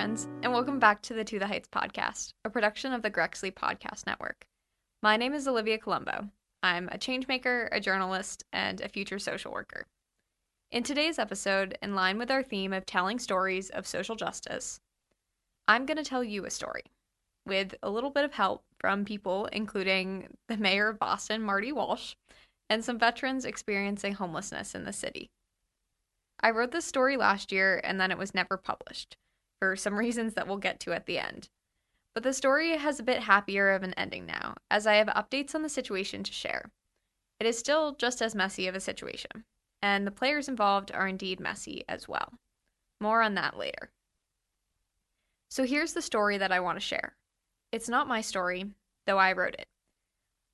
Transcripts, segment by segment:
friends, and welcome back to the To the Heights podcast, a production of the Grexley Podcast Network. My name is Olivia Colombo. I'm a changemaker, a journalist, and a future social worker. In today's episode, in line with our theme of telling stories of social justice, I'm going to tell you a story with a little bit of help from people including the mayor of Boston, Marty Walsh, and some veterans experiencing homelessness in the city. I wrote this story last year and then it was never published, for some reasons that we'll get to at the end. But the story has a bit happier of an ending now, as I have updates on the situation to share. It is still just as messy of a situation, and the players involved are indeed messy as well. More on that later. So here's the story that I want to share. It's not my story, though I wrote it.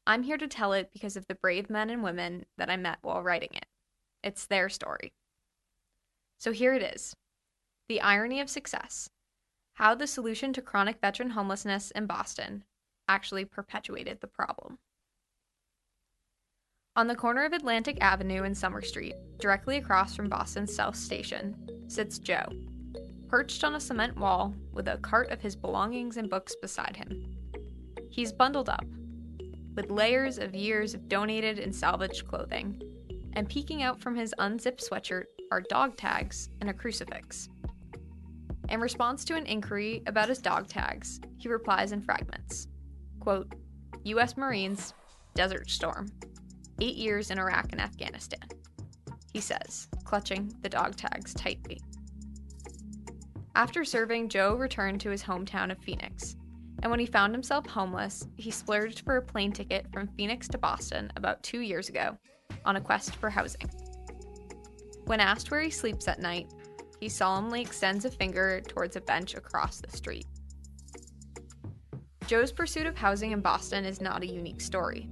I'm here to tell it because of the brave men and women that I met while writing it. It's their story. So here it is The Irony of Success How the Solution to Chronic Veteran Homelessness in Boston actually perpetuated the problem. On the corner of Atlantic Avenue and Summer Street, directly across from Boston's South Station, sits Joe, perched on a cement wall with a cart of his belongings and books beside him. He's bundled up, with layers of years of donated and salvaged clothing, and peeking out from his unzipped sweatshirt are dog tags and a crucifix. In response to an inquiry about his dog tags, he replies in fragments quote, U.S. Marines, Desert Storm, eight years in Iraq and Afghanistan, he says, clutching the dog tags tightly. After serving, Joe returned to his hometown of Phoenix, and when he found himself homeless, he splurged for a plane ticket from Phoenix to Boston about two years ago on a quest for housing. When asked where he sleeps at night, he solemnly extends a finger towards a bench across the street. Joe's pursuit of housing in Boston is not a unique story.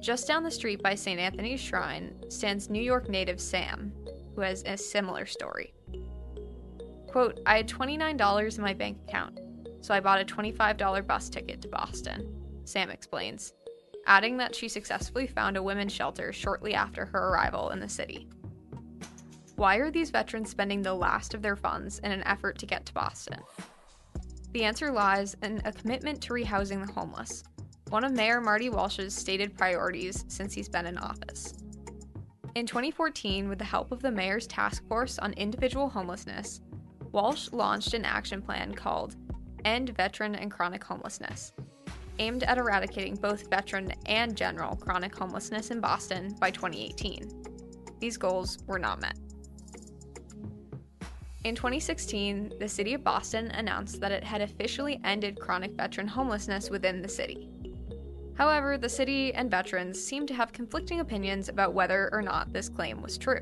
Just down the street by St. Anthony's Shrine stands New York native Sam, who has a similar story. Quote, I had $29 in my bank account, so I bought a $25 bus ticket to Boston, Sam explains, adding that she successfully found a women's shelter shortly after her arrival in the city. Why are these veterans spending the last of their funds in an effort to get to Boston? The answer lies in a commitment to rehousing the homeless, one of Mayor Marty Walsh's stated priorities since he's been in office. In 2014, with the help of the mayor's task force on individual homelessness, Walsh launched an action plan called End Veteran and Chronic Homelessness, aimed at eradicating both veteran and general chronic homelessness in Boston by 2018. These goals were not met. In 2016, the city of Boston announced that it had officially ended chronic veteran homelessness within the city. However, the city and veterans seem to have conflicting opinions about whether or not this claim was true.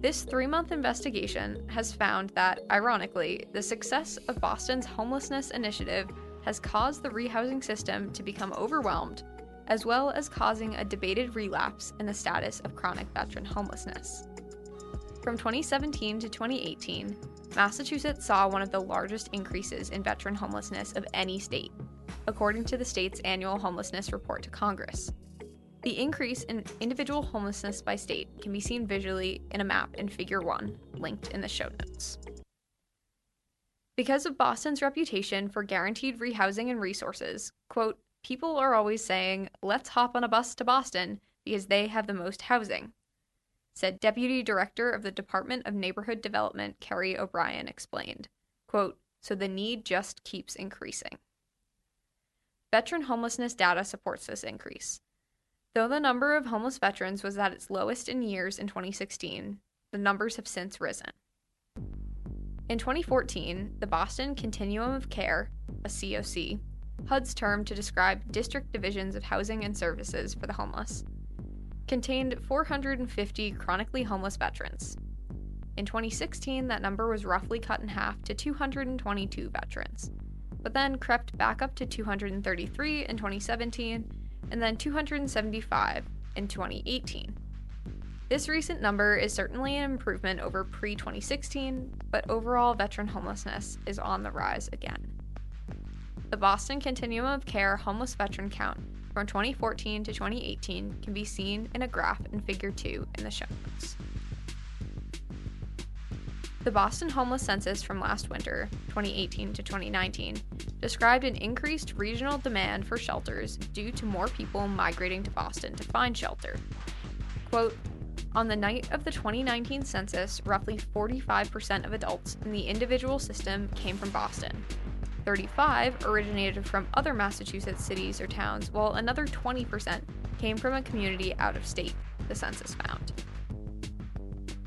This three month investigation has found that, ironically, the success of Boston's homelessness initiative has caused the rehousing system to become overwhelmed, as well as causing a debated relapse in the status of chronic veteran homelessness. From 2017 to 2018, Massachusetts saw one of the largest increases in veteran homelessness of any state, according to the state's annual homelessness report to Congress. The increase in individual homelessness by state can be seen visually in a map in Figure 1, linked in the show notes. Because of Boston's reputation for guaranteed rehousing and resources, quote, people are always saying, let's hop on a bus to Boston because they have the most housing, said Deputy Director of the Department of Neighborhood Development Kerry O'Brien explained. Quote, so the need just keeps increasing. Veteran homelessness data supports this increase. Though the number of homeless veterans was at its lowest in years in 2016, the numbers have since risen. In 2014, the Boston Continuum of Care, a COC, HUD's term to describe district divisions of housing and services for the homeless, contained 450 chronically homeless veterans. In 2016, that number was roughly cut in half to 222 veterans, but then crept back up to 233 in 2017 and then 275 in 2018. This recent number is certainly an improvement over pre 2016, but overall veteran homelessness is on the rise again. The Boston Continuum of Care homeless veteran count from 2014 to 2018 can be seen in a graph in Figure 2 in the show notes. The Boston homeless census from last winter, 2018 to 2019, described an increased regional demand for shelters due to more people migrating to Boston to find shelter. Quote, on the night of the 2019 census, roughly 45% of adults in the individual system came from Boston. 35 originated from other Massachusetts cities or towns, while another 20% came from a community out of state, the census found.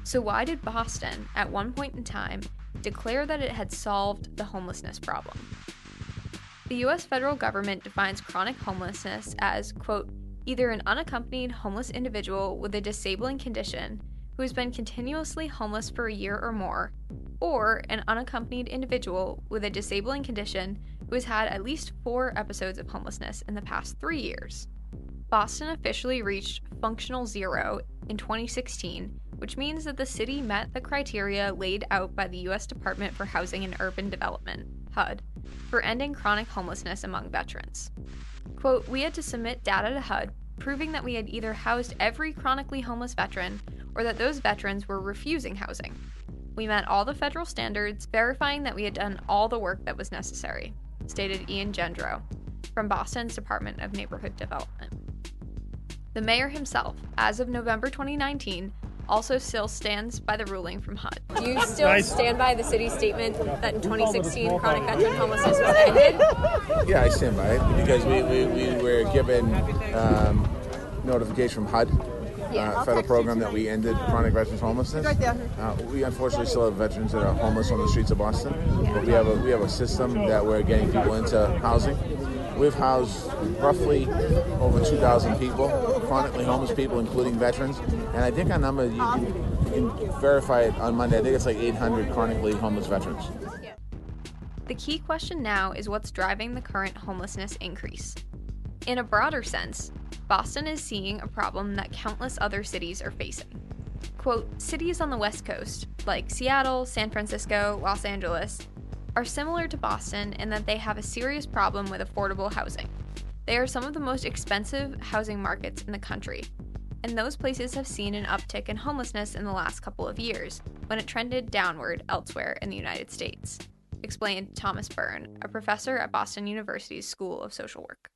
So, why did Boston, at one point in time, declare that it had solved the homelessness problem? The US federal government defines chronic homelessness as, quote, either an unaccompanied homeless individual with a disabling condition who has been continuously homeless for a year or more, or an unaccompanied individual with a disabling condition who has had at least four episodes of homelessness in the past three years. Boston officially reached functional zero in 2016 which means that the city met the criteria laid out by the U.S. Department for Housing and Urban Development, HUD, for ending chronic homelessness among veterans. Quote, we had to submit data to HUD proving that we had either housed every chronically homeless veteran or that those veterans were refusing housing. We met all the federal standards, verifying that we had done all the work that was necessary, stated Ian Gendreau from Boston's Department of Neighborhood Development. The mayor himself, as of November 2019, also still stands by the ruling from HUD. Do you still nice. stand by the city's statement that in 2016 chronic veteran homelessness was ended? Yeah, I stand by it because we, we, we were given um, notification from HUD. Uh, federal program that we ended chronic veterans homelessness. Uh, we unfortunately still have veterans that are homeless on the streets of Boston, but we have a we have a system that we're getting people into housing. We've housed roughly over 2,000 people, chronically homeless people, including veterans. And I think our number, you can, you can verify it on Monday, I think it's like 800 chronically homeless veterans. The key question now is what's driving the current homelessness increase. In a broader sense, Boston is seeing a problem that countless other cities are facing. Quote, cities on the West Coast, like Seattle, San Francisco, Los Angeles, are similar to Boston in that they have a serious problem with affordable housing. They are some of the most expensive housing markets in the country, and those places have seen an uptick in homelessness in the last couple of years, when it trended downward elsewhere in the United States, explained Thomas Byrne, a professor at Boston University's School of Social Work.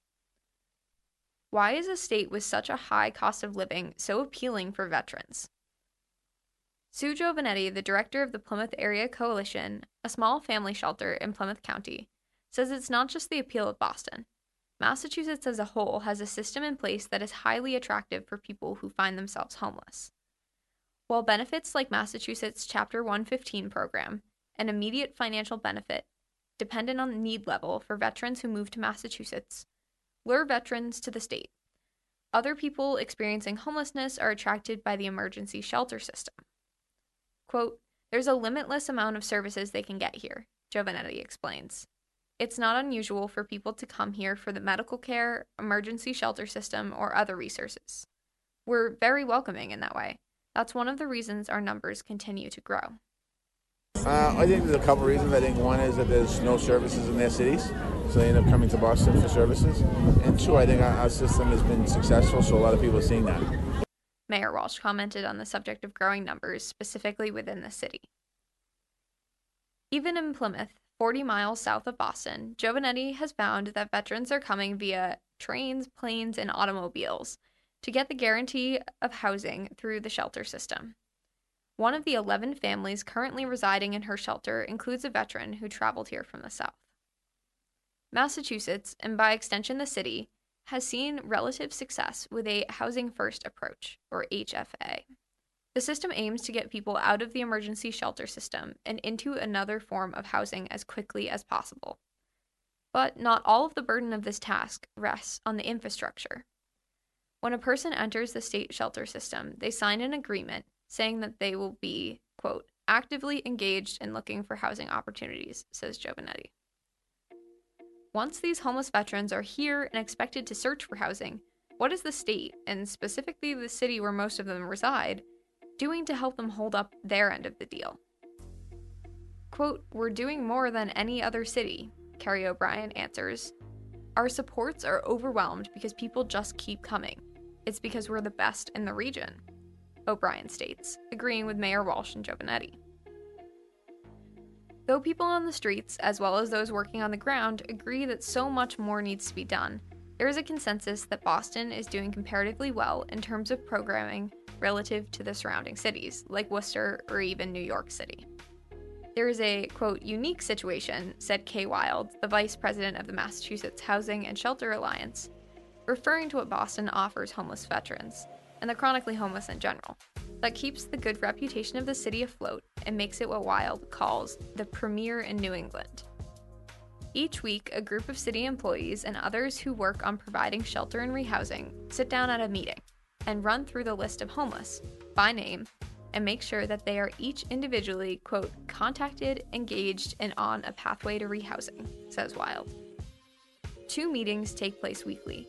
Why is a state with such a high cost of living so appealing for veterans? Sue Giovanetti, the director of the Plymouth Area Coalition, a small family shelter in Plymouth County, says it's not just the appeal of Boston. Massachusetts as a whole has a system in place that is highly attractive for people who find themselves homeless. While benefits like Massachusetts Chapter 115 program, an immediate financial benefit, dependent on need level for veterans who move to Massachusetts, lure veterans to the state. Other people experiencing homelessness are attracted by the emergency shelter system. Quote, There's a limitless amount of services they can get here, Giovanetti explains. It's not unusual for people to come here for the medical care, emergency shelter system, or other resources. We're very welcoming in that way. That's one of the reasons our numbers continue to grow. Uh, I think there's a couple reasons. I think one is that there's no services in their cities, so they end up coming to Boston for services. And two, I think our, our system has been successful, so a lot of people are seeing that. Mayor Walsh commented on the subject of growing numbers, specifically within the city. Even in Plymouth, 40 miles south of Boston, Giovanetti has found that veterans are coming via trains, planes, and automobiles to get the guarantee of housing through the shelter system. One of the 11 families currently residing in her shelter includes a veteran who traveled here from the South. Massachusetts, and by extension the city, has seen relative success with a Housing First approach, or HFA. The system aims to get people out of the emergency shelter system and into another form of housing as quickly as possible. But not all of the burden of this task rests on the infrastructure. When a person enters the state shelter system, they sign an agreement saying that they will be, quote, actively engaged in looking for housing opportunities, says Giovanetti. Once these homeless veterans are here and expected to search for housing, what is the state, and specifically the city where most of them reside, doing to help them hold up their end of the deal? Quote, We're doing more than any other city, Kerry O'Brien answers. Our supports are overwhelmed because people just keep coming. It's because we're the best in the region, O'Brien states, agreeing with Mayor Walsh and Giovanetti. Though people on the streets, as well as those working on the ground, agree that so much more needs to be done, there is a consensus that Boston is doing comparatively well in terms of programming relative to the surrounding cities, like Worcester or even New York City. There is a, quote, unique situation, said Kay Wild, the vice president of the Massachusetts Housing and Shelter Alliance, referring to what Boston offers homeless veterans, and the chronically homeless in general, that keeps the good reputation of the city afloat and makes it what Wild calls the premier in New England. Each week, a group of city employees and others who work on providing shelter and rehousing sit down at a meeting and run through the list of homeless by name and make sure that they are each individually, quote, contacted, engaged, and on a pathway to rehousing, says Wild. Two meetings take place weekly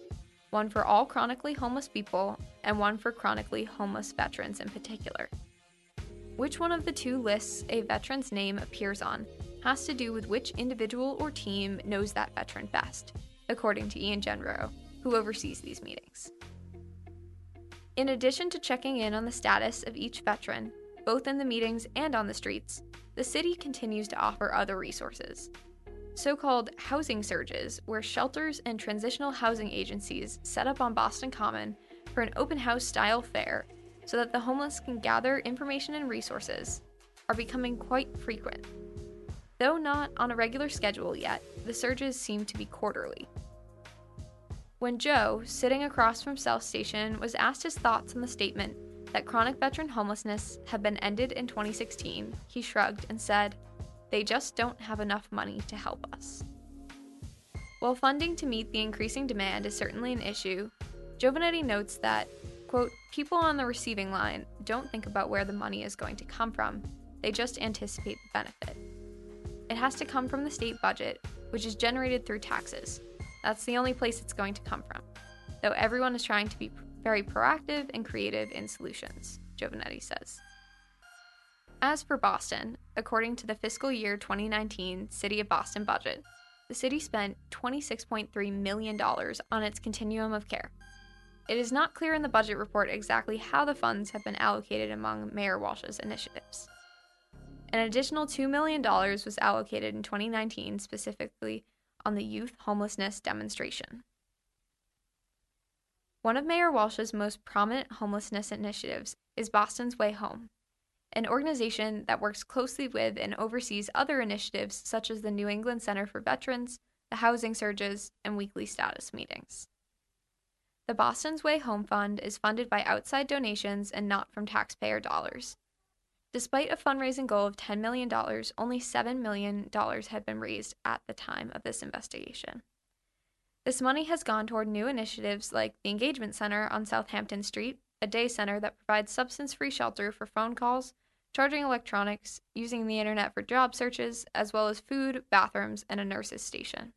one for all chronically homeless people, and one for chronically homeless veterans in particular. Which one of the two lists a veteran's name appears on has to do with which individual or team knows that veteran best, according to Ian Gendreau, who oversees these meetings. In addition to checking in on the status of each veteran, both in the meetings and on the streets, the city continues to offer other resources. So called housing surges, where shelters and transitional housing agencies set up on Boston Common for an open house style fair so that the homeless can gather information and resources, are becoming quite frequent. Though not on a regular schedule yet, the surges seem to be quarterly. When Joe, sitting across from South Station, was asked his thoughts on the statement that chronic veteran homelessness had been ended in 2016, he shrugged and said, They just don't have enough money to help us. While funding to meet the increasing demand is certainly an issue, Giovanetti notes that, quote, people on the receiving line don't think about where the money is going to come from, they just anticipate the benefit. It has to come from the state budget, which is generated through taxes. That's the only place it's going to come from, though everyone is trying to be very proactive and creative in solutions, Giovanetti says. As for Boston, according to the fiscal year 2019 City of Boston budget, the city spent $26.3 million on its continuum of care. It is not clear in the budget report exactly how the funds have been allocated among Mayor Walsh's initiatives. An additional $2 million was allocated in 2019 specifically on the youth homelessness demonstration. One of Mayor Walsh's most prominent homelessness initiatives is Boston's Way Home, an organization that works closely with and oversees other initiatives such as the New England Center for Veterans, the Housing Surges, and weekly status meetings. The Boston's Way Home Fund is funded by outside donations and not from taxpayer dollars. Despite a fundraising goal of $10 million, only $7 million had been raised at the time of this investigation. This money has gone toward new initiatives like the Engagement Center on Southampton Street, a day center that provides substance free shelter for phone calls, charging electronics, using the internet for job searches, as well as food, bathrooms, and a nurse's station.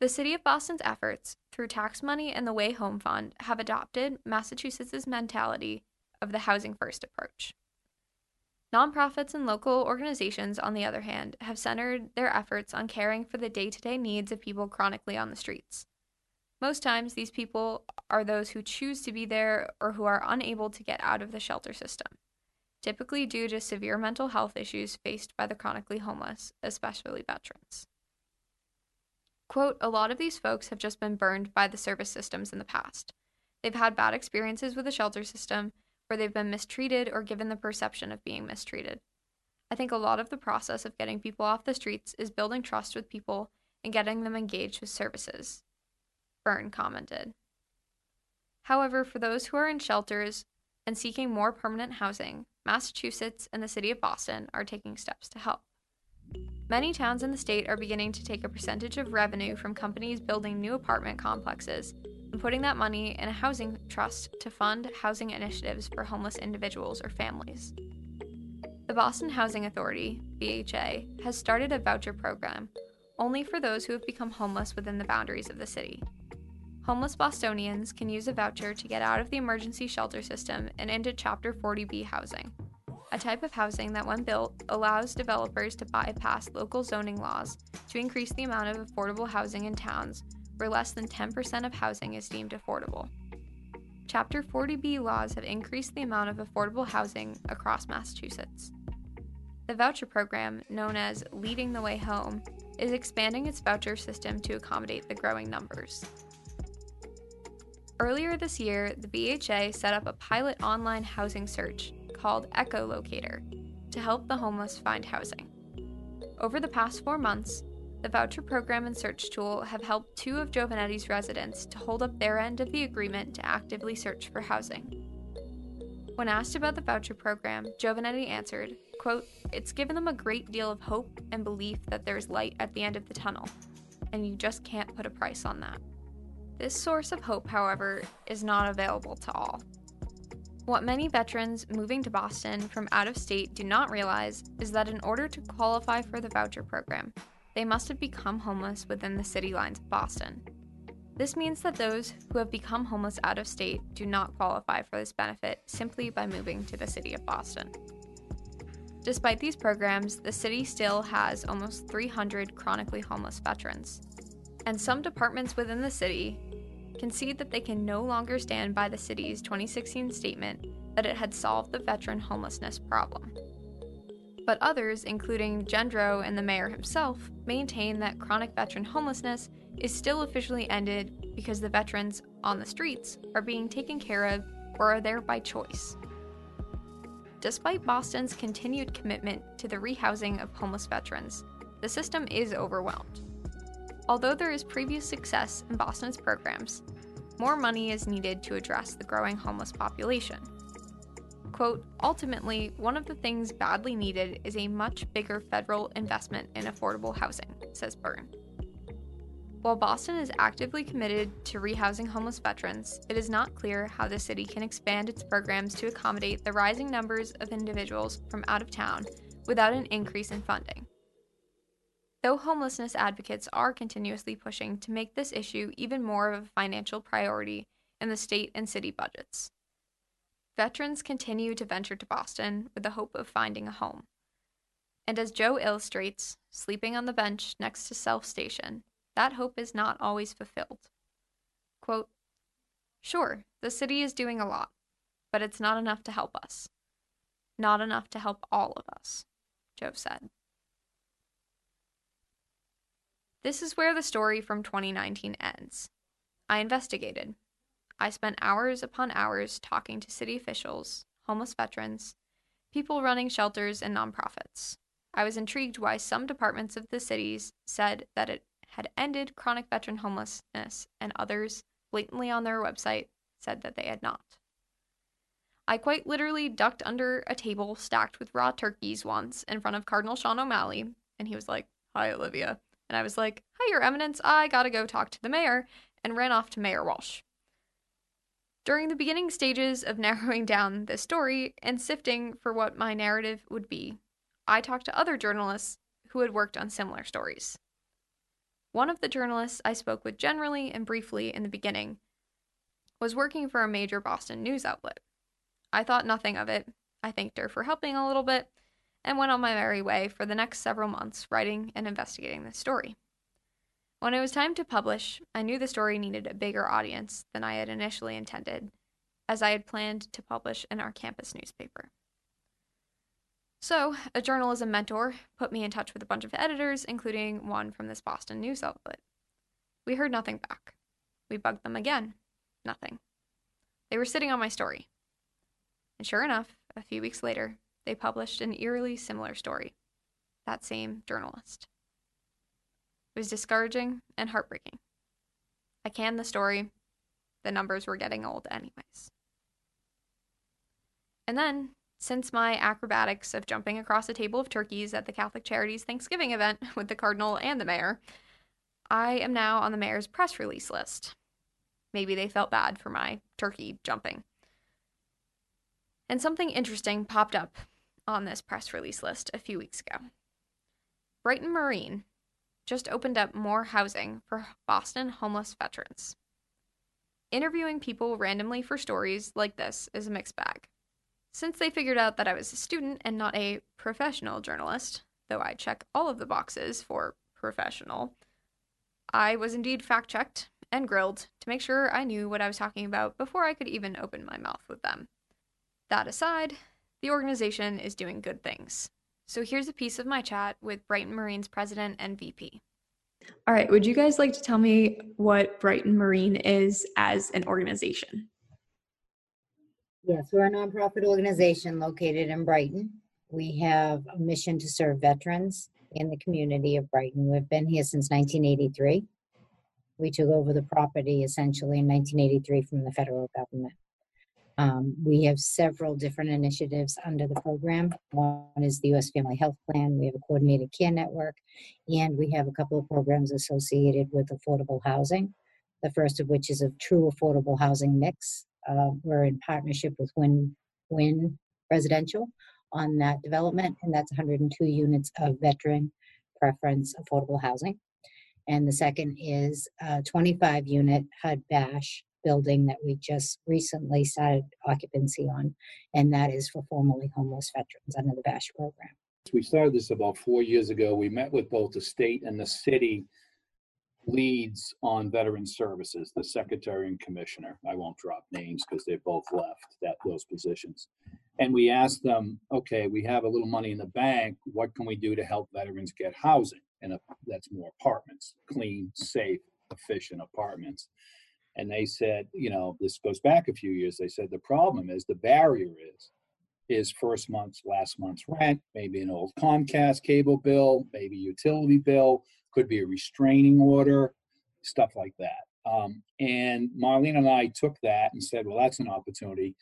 The City of Boston's efforts, through tax money and the Way Home Fund, have adopted Massachusetts' mentality of the housing first approach. Nonprofits and local organizations, on the other hand, have centered their efforts on caring for the day to day needs of people chronically on the streets. Most times, these people are those who choose to be there or who are unable to get out of the shelter system, typically due to severe mental health issues faced by the chronically homeless, especially veterans. Quote, a lot of these folks have just been burned by the service systems in the past. They've had bad experiences with the shelter system where they've been mistreated or given the perception of being mistreated. I think a lot of the process of getting people off the streets is building trust with people and getting them engaged with services. Byrne commented. However, for those who are in shelters and seeking more permanent housing, Massachusetts and the city of Boston are taking steps to help. Many towns in the state are beginning to take a percentage of revenue from companies building new apartment complexes and putting that money in a housing trust to fund housing initiatives for homeless individuals or families. The Boston Housing Authority, BHA, has started a voucher program only for those who have become homeless within the boundaries of the city. Homeless Bostonians can use a voucher to get out of the emergency shelter system and into Chapter 40B housing, a type of housing that, when built, allows developers to bypass local zoning laws to increase the amount of affordable housing in towns where less than 10% of housing is deemed affordable. Chapter 40B laws have increased the amount of affordable housing across Massachusetts. the voucher program, known as Leading the Way Home, is expanding its voucher system to accommodate the growing numbers. Earlier this year, the BHA set up a pilot online housing search called Echolocator to help the homeless find housing. Over the past four months, the voucher program and search tool have helped two of Giovanetti's residents to hold up their end of the agreement to actively search for housing. When asked about the voucher program, Giovanetti answered, quote, It's given them a great deal of hope and belief that there's light at the end of the tunnel, and you just can't put a price on that. This source of hope, however, is not available to all. What many veterans moving to Boston from out of state do not realize is that in order to qualify for the voucher program, they must have become homeless within the city lines of Boston. This means that those who have become homeless out of state do not qualify for this benefit simply by moving to the city of Boston. Despite these programs, the city still has almost 300 chronically homeless veterans. And some departments within the city concede that they can no longer stand by the city's 2016 statement that it had solved the veteran homelessness problem. But others, including Gendreau and the mayor himself, maintain that chronic veteran homelessness is still officially ended because the veterans on the streets are being taken care of or are there by choice. Despite Boston's continued commitment to the rehousing of homeless veterans, the system is overwhelmed. Although there is previous success in Boston's programs, more money is needed to address the growing homeless population. Quote, ultimately, one of the things badly needed is a much bigger federal investment in affordable housing, says Byrne. While Boston is actively committed to rehousing homeless veterans, it is not clear how the city can expand its programs to accommodate the rising numbers of individuals from out of town without an increase in funding. Though homelessness advocates are continuously pushing to make this issue even more of a financial priority in the state and city budgets. Veterans continue to venture to Boston with the hope of finding a home. And as Joe illustrates, sleeping on the bench next to South Station, that hope is not always fulfilled. Quote, Sure, the city is doing a lot, but it's not enough to help us. Not enough to help all of us, Joe said. This is where the story from 2019 ends. I investigated. I spent hours upon hours talking to city officials, homeless veterans, people running shelters, and nonprofits. I was intrigued why some departments of the cities said that it had ended chronic veteran homelessness, and others, blatantly on their website, said that they had not. I quite literally ducked under a table stacked with raw turkeys once in front of Cardinal Sean O'Malley, and he was like, Hi, Olivia. And I was like, Hi, Your Eminence, I gotta go talk to the mayor, and ran off to Mayor Walsh. During the beginning stages of narrowing down this story and sifting for what my narrative would be, I talked to other journalists who had worked on similar stories. One of the journalists I spoke with generally and briefly in the beginning was working for a major Boston news outlet. I thought nothing of it. I thanked her for helping a little bit and went on my merry way for the next several months writing and investigating this story. When it was time to publish, I knew the story needed a bigger audience than I had initially intended, as I had planned to publish in our campus newspaper. So, a journalism mentor put me in touch with a bunch of editors, including one from this Boston news outlet. We heard nothing back. We bugged them again. Nothing. They were sitting on my story. And sure enough, a few weeks later, they published an eerily similar story. That same journalist. It was discouraging and heartbreaking. I canned the story. The numbers were getting old, anyways. And then, since my acrobatics of jumping across a table of turkeys at the Catholic Charities Thanksgiving event with the Cardinal and the Mayor, I am now on the Mayor's press release list. Maybe they felt bad for my turkey jumping. And something interesting popped up on this press release list a few weeks ago. Brighton Marine just opened up more housing for Boston homeless veterans. Interviewing people randomly for stories like this is a mixed bag. Since they figured out that I was a student and not a professional journalist, though I check all of the boxes for professional, I was indeed fact checked and grilled to make sure I knew what I was talking about before I could even open my mouth with them. That aside, the organization is doing good things. So here's a piece of my chat with Brighton Marine's president and VP. All right, would you guys like to tell me what Brighton Marine is as an organization? Yes, we're a nonprofit organization located in Brighton. We have a mission to serve veterans in the community of Brighton. We've been here since 1983. We took over the property essentially in 1983 from the federal government. Um, we have several different initiatives under the program. One is the U.S. Family Health Plan. We have a coordinated care network, and we have a couple of programs associated with affordable housing. The first of which is a true affordable housing mix. Uh, we're in partnership with Win Win Residential on that development, and that's 102 units of veteran preference affordable housing. And the second is a 25 unit HUD VASH building that we just recently started occupancy on, and that is for formerly homeless veterans under the VASH program. We started this about four years ago. We met with both the state and the city leads on veteran services, the secretary and commissioner. I won't drop names because they both left that those positions. And we asked them, okay, we have a little money in the bank. What can we do to help veterans get housing? And that's more apartments, clean, safe, efficient apartments. And they said, you know, this goes back a few years. They said the problem is the barrier is is first month's last month's rent, maybe an old Comcast cable bill, maybe utility bill, could be a restraining order, stuff like that. Um, and Marlene and I took that and said, well, that's an opportunity.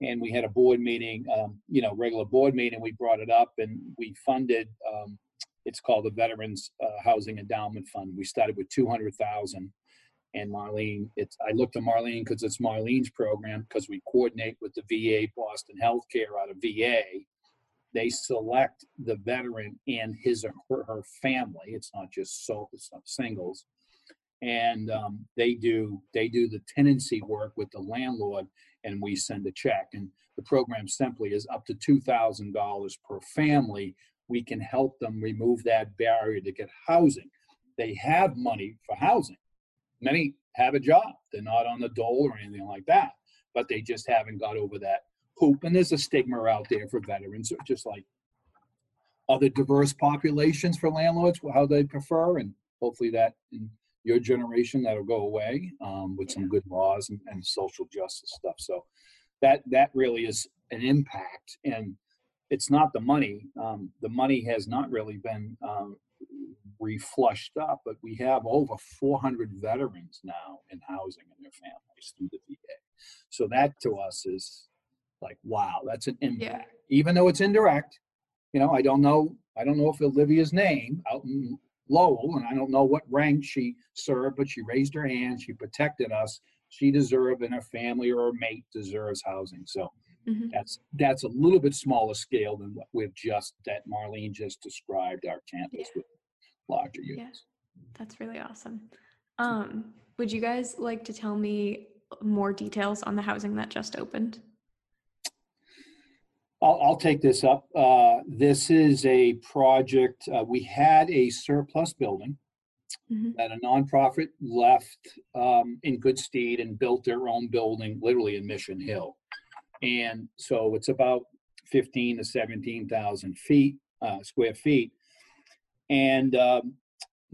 And we had a board meeting, um, you know, regular board meeting. We brought it up and we funded. Um, it's called the Veterans uh, Housing Endowment Fund. We started with two hundred thousand, and Marlene, it's I looked at Marlene because it's Marlene's program because we coordinate with the VA Boston Healthcare out of VA. They select the veteran and his or her, her family. It's not just so it's not singles, and um, they do they do the tenancy work with the landlord, and we send a check. And the program simply is up to two thousand dollars per family. We can help them remove that barrier to get housing. They have money for housing many have a job. They're not on the dole or anything like that, but they just haven't got over that hoop. And there's a stigma out there for veterans, just like other diverse populations for landlords, how they prefer. And hopefully that in your generation, that'll go away um, with some good laws and, and social justice stuff. So that that really is an impact. And it's not the money. Um, the money has not really been um, reflushed up, but we have over 400 veterans now in housing and their families through the VA. So that to us is like, wow, that's an impact. Yeah. Even though it's indirect, you know, I don't know, I don't know if Olivia's name out in Lowell, and I don't know what rank she served, but she raised her hand, she protected us. She deserved, and her family or her mate deserves housing. So mm-hmm. that's that's a little bit smaller scale than what we've just that Marlene just described our campus yeah. with larger units. Yeah, that's really awesome. Um, would you guys like to tell me more details on the housing that just opened? I'll, I'll take this up. Uh, this is a project. Uh, we had a surplus building mm-hmm. that a nonprofit left um, in good stead and built their own building, literally in Mission Hill. And so it's about 15 to 17,000 feet, uh, square feet. And um,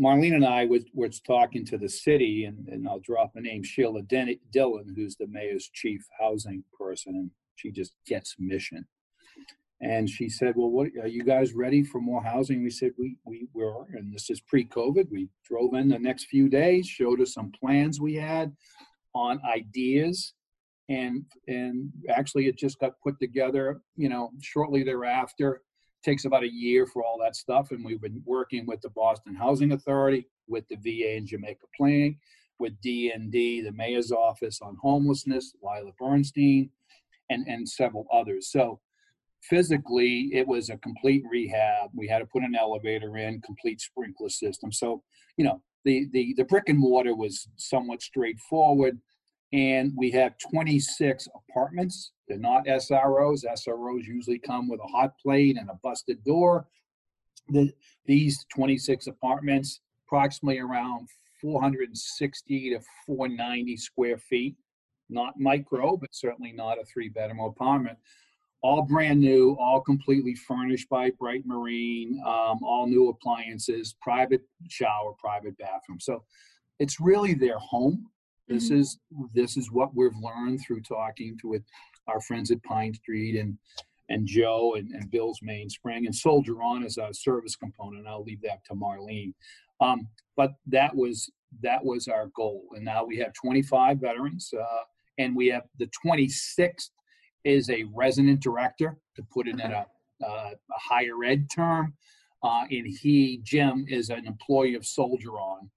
Marlene and I was, was talking to the city, and, and I'll drop a name, Sheila Dillon, who's the mayor's chief housing person, and she just gets mission. And she said, "Well, what are you guys ready for more housing?" We said, "We we were," and this is pre-COVID. We drove in the next few days, showed us some plans we had on ideas, and and actually it just got put together. You know, shortly thereafter, takes about a year for all that stuff. And we've been working with the Boston Housing Authority, with the VA and Jamaica Planning, with DND, the mayor's office on homelessness, Laila Bernstein, and, and several others. So physically, it was a complete rehab. We had to put an elevator in, complete sprinkler system. So, you know, the, the, the brick and mortar was somewhat straightforward and we have 26 apartments. They're not SROs. SROs usually come with a hot plate and a busted door. The, these 26 apartments, approximately around 460 to 490 square feet, not micro, but certainly not a three bedroom apartment, all brand new, all completely furnished by Brighton Marine, um, all new appliances, private shower, private bathroom. So it's really their home. This Mhm. is this is what we've learned through talking to with our friends at Pine Street and and Joe and, and Bill's Mainspring and Soldier On as a service component. I'll leave that to Marlene. Um, but that was that was our goal, and now we have 25 veterans, uh, and we have the 26th is a resident director to put it in a, uh, a higher ed term, uh, and he Jim is an employee of Soldier On,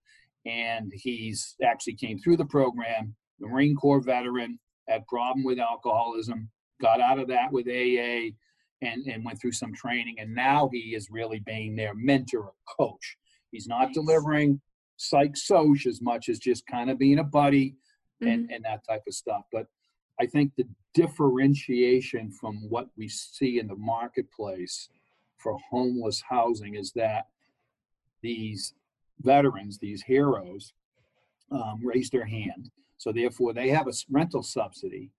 and he's actually came through the program, the Marine Corps veteran, had problem with alcoholism, got out of that with AA, and and went through some training, and now he is really being their mentor, or coach. He's not Nice. delivering psych soch as much as just kind of being a buddy Mm-hmm. and, and that type of stuff. But I think the differentiation from what we see in the marketplace for homeless housing is that these veterans, these heroes, um, raise their hand. So therefore, they have a rental subsidy.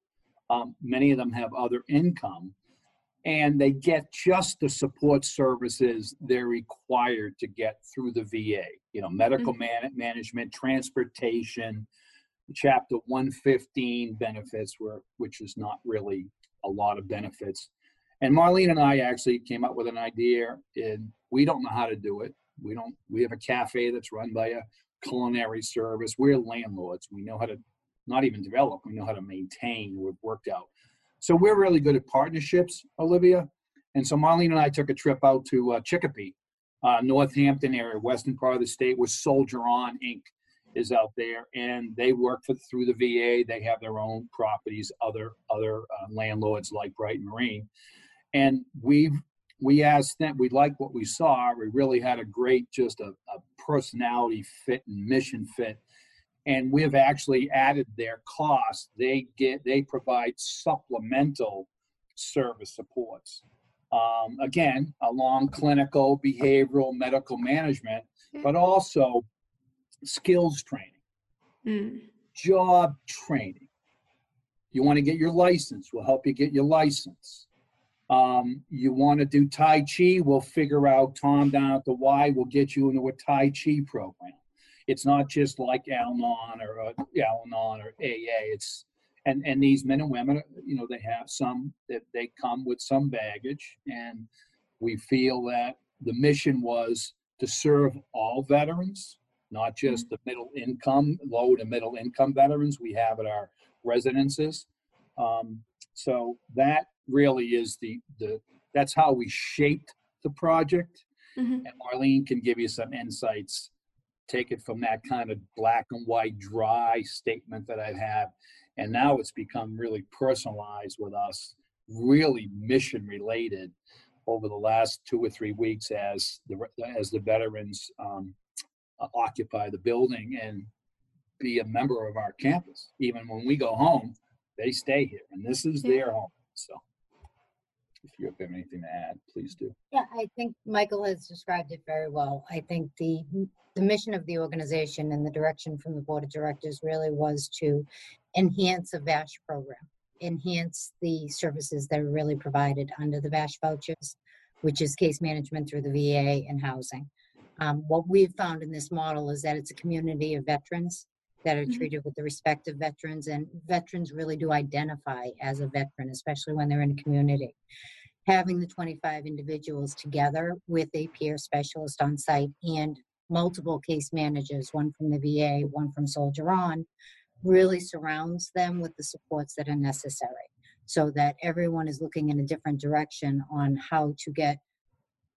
Um, many of them have other income, and they get just the support services they're required to get through the VA. You know, medical man- management, transportation, Chapter 115 benefits, were, which is not really a lot of benefits. And Marlene and I actually came up with an idea, and we don't know how to do it. We don't. We have a cafe that's run by a culinary service. We're landlords. We know how to not even develop. We know how to maintain. We've worked out. So we're really good at partnerships, Olivia. And so Marlene and I took a trip out to uh, Chicopee, uh, Northampton area, western part of the state, where Soldier On Inc. is out there, and they work for, through the VA. They have their own properties, other other uh, landlords like Brighton Marine, and we we asked them. We liked what we saw. We really had a great, just a, a personality fit and mission fit. And we've actually added their cost. They get they provide supplemental service supports. Um, again, along clinical, behavioral, medical management, but also skills training, Mm. job training. You want to get your license, we'll help you get your license. Um, you want to do Tai Chi, we'll figure out Tom down at the Y, we'll get you into a Tai Chi program. It's not just like Al Anon or uh, Al Anon or AA. It's and and these men and women, you know, they have some that they come with some baggage, and we feel that the mission was to serve all veterans, not just the middle income, low to middle income veterans we have at our residences. Um, so that really is the the that's how we shaped the project. Mhm. And Marlene can give you some insights. Take it from that kind of black and white, dry statement that I've and now it's become really personalized with us, really mission related over the last two or three weeks as the as the veterans um, uh, occupy the building and be a member of our campus. Even when we go home, they stay here, and this is Yeah. their home. So, if you have anything to add, please do. Yeah, I think Michael has described it very well. I think the, the mission of the organization and the direction from the board of directors really was to enhance a VASH program, enhance the services that are really provided under the VASH vouchers, which is case management through the VA and housing. Um, what we've found in this model is that it's a community of veterans that are Mhm. treated with the respect of veterans, and veterans really do identify as a veteran, especially when they're in a community having the 25 individuals together with a peer specialist on site and multiple case managers, one from the VA, one from Soldier On, really surrounds them with the supports that are necessary so that everyone is looking in a different direction on how to get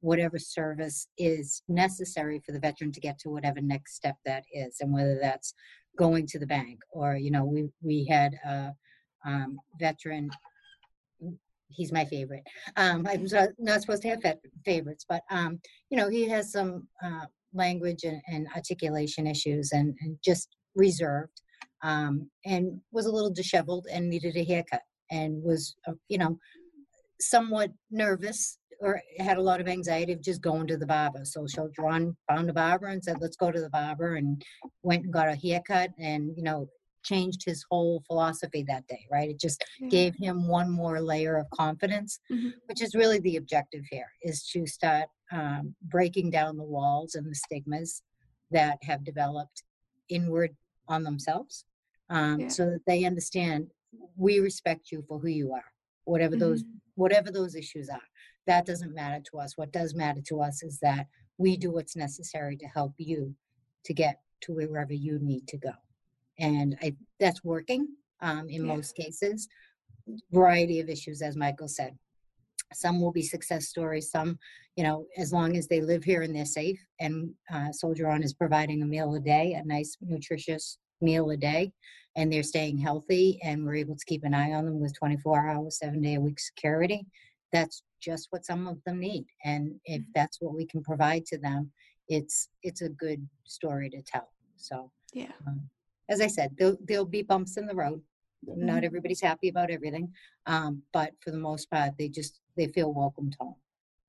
whatever service is necessary for the veteran to get to whatever next step that is and whether that's going to the bank or you know we we had a um, veteran he's my favorite. Um, I'm not supposed to have favorites, but um, you know, he has some uh, language and, and articulation issues, and, and just reserved, um, and was a little disheveled and needed a haircut, and was uh, you know, somewhat nervous or had a lot of anxiety of just going to the barber. So she Shildron found a barber and said, "Let's go to the barber," and went and got a haircut, and you know, changed his whole philosophy that day, right? It just Yeah. gave him one more layer of confidence, Mhm. which is really the objective here, is to start um, breaking down the walls and the stigmas that have developed inward on themselves, um, Yeah. so that they understand we respect you for who you are, whatever those Mhm. whatever those issues are. That doesn't matter to us. What does matter to us is that we do what's necessary to help you to get to wherever you need to go. And I, that's working um, in Yeah. most cases. Variety of issues, as Michael said. Some will be success stories. Some, you know, as long as they live here and they're safe, and uh, Soldier On is providing a meal a day, a nice, nutritious meal a day, and they're staying healthy, and we're able to keep an eye on them with 24 hours, seven day a week security. That's just what some of them need, and if that's what we can provide to them, it's it's a good story to tell. So, Yeah. um, as I said, there'll, there'll be bumps in the road. Not everybody's happy about everything, um, but for the most part, they just they feel welcomed home.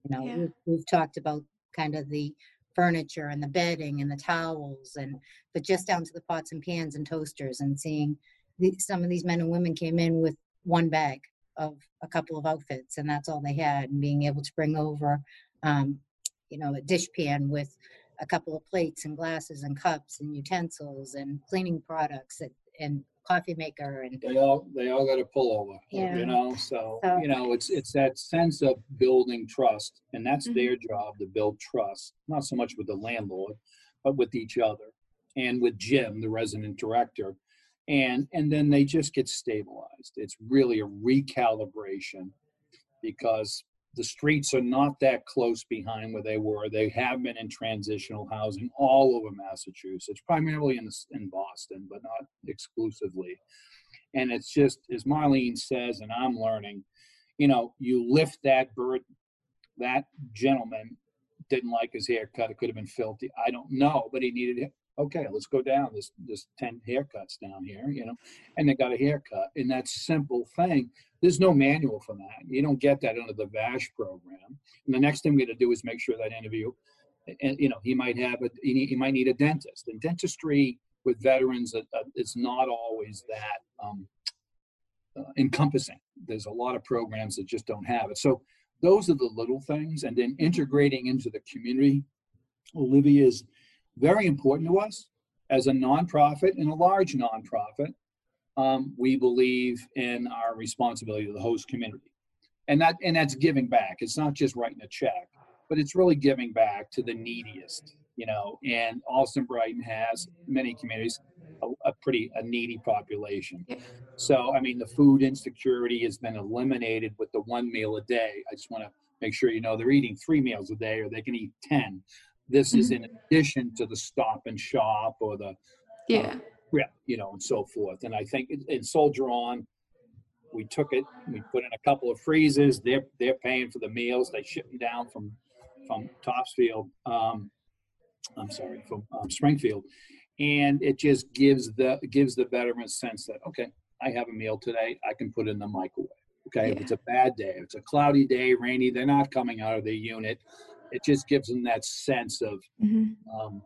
You know, Yeah. we've, we've talked about kind of the furniture and the bedding and the towels, and but just down to the pots and pans and toasters, and seeing the, some of these men and women came in with one bag of a couple of outfits, and that's all they had, and being able to bring over, um, you know, a dish pan with a couple of plates and glasses and cups and utensils and cleaning products and, and coffee maker and They all, they all got a pullover, Yeah. you know, so, So- you know, it's, it's that sense of building trust. And that's Mhm. their job to build trust, not so much with the landlord, but with each other and with Jim, the resident director. And, and then they just get stabilized. It's really a recalibration because the streets are not that close behind where they were. They have been in transitional housing all over Massachusetts, primarily in, in Boston, but not exclusively. And it's just, as Marlene says, and I'm learning, you know, you lift that bird, that gentleman didn't like his haircut. It could have been filthy. I don't know, but he needed it. Okay, let's go down. There's, there's 10 haircuts down here, you know, and they got a haircut. And that simple thing, there's no manual for that. You don't get that under the VASH program. And the next thing we got to do is make sure that interview, and you know, he might have a, he, he might need a dentist. And dentistry with veterans, uh, uh, it's not always that um, uh, encompassing. There's a lot of programs that just don't have it. So those are the little things, and then integrating into the community. Olivia is very important to us as a nonprofit and a large nonprofit. Um, we believe in our responsibility to the host community, and that and that's giving back. It's not just writing a check, but it's really giving back to the neediest. You know, and Allston Brighton has many communities a, a pretty a needy population. So I mean, the food insecurity has been eliminated with the one meal a day. I just want to make sure you know they're eating three meals a day, or they can eat ten. This is in addition to the stop and shop or the Yeah. yeah, you know, and so forth. And I think in- Soldier On, we took it, we put in a couple of freezers. They're they're paying for the meals. They ship them down from from Topsfield. Um, I'm sorry, from um, Springfield, and it just gives the gives the veteran sense that okay, I have a meal today. I can put it in the microwave. Okay, if it's a bad day, if it's a cloudy day, rainy, they're not coming out of their unit. It just gives them that sense of Mhm. um,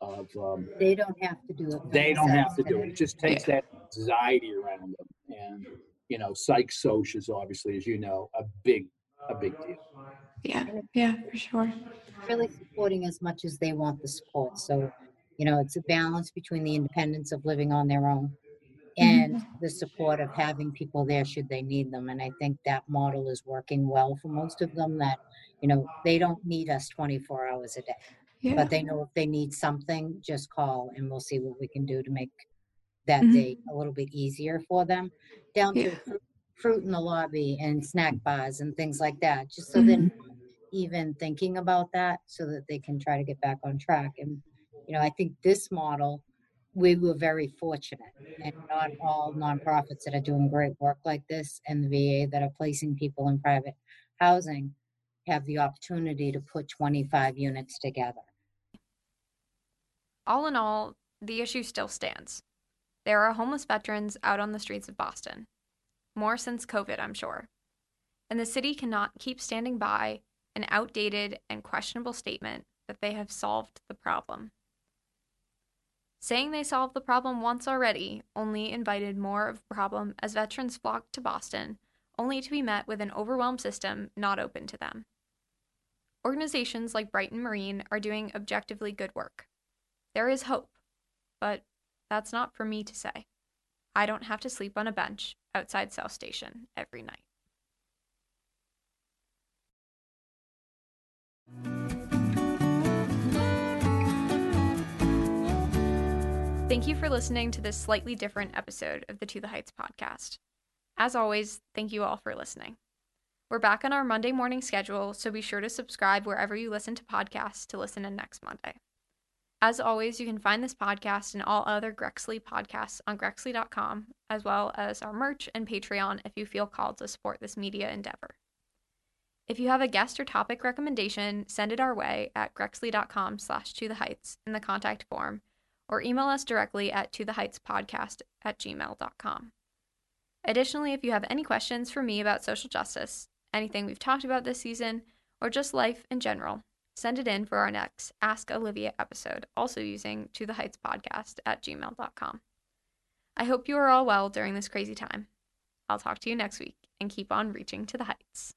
of um, they don't have to do it. they don't have to do it. It just takes that anxiety around them. And, you know, psych soc is obviously, as you know, a big, a big deal. Yeah. Yeah, for sure. Really supporting as much as they want the support. So, you know, it's a balance between the independence of living on their own and the support of having people there should they need them. And I think that model is working well for most of them that, you know, they don't need us 24 hours a day. Yeah. but they know if they need something, just call and we'll see what we can do to make that Mhm. day a little bit easier for them. Down to Yeah. fruit, fruit in the lobby and snack bars and things like that, just so Mhm. not even thinking about that so that they can try to get back on track. And, you know, I think this model, we were very fortunate and not all nonprofits that are doing great work like this and the VA that are placing people in private housing have the opportunity to put 25 units together. All in all, the issue still stands. There are homeless veterans out on the streets of Boston. More since COVID, I'm sure. And the city cannot keep standing by an outdated and questionable statement that they have solved the problem. Saying they solved the problem once already only invited more of the problem as veterans flocked to Boston, only to be met with an overwhelmed system not open to them. Organizations like Brighton Marine are doing objectively good work. There is hope, but that's not for me to say. I don't have to sleep on a bench outside South Station every night. Thank you for listening to this slightly different episode of the To the Heights podcast. As always, thank you all for listening. We're back on our Monday morning schedule, so be sure to subscribe wherever you listen to podcasts to listen in next Monday. As always, you can find this podcast and all other Grexley podcasts on grexley.com, as well as our merch and Patreon if you feel called to support this media endeavor. If you have a guest or topic recommendation, send it our way at grexley.com slash to the heights in the contact form or email us directly at to the heights podcast at gmail.com. Additionally, if you have any questions for me about social justice, anything we've talked about this season, or just life in general, send it in for our next Ask Olivia episode, also using to the heights podcast at gmail.com. I hope you are all well during this crazy time. I'll talk to you next week and keep on reaching to the heights.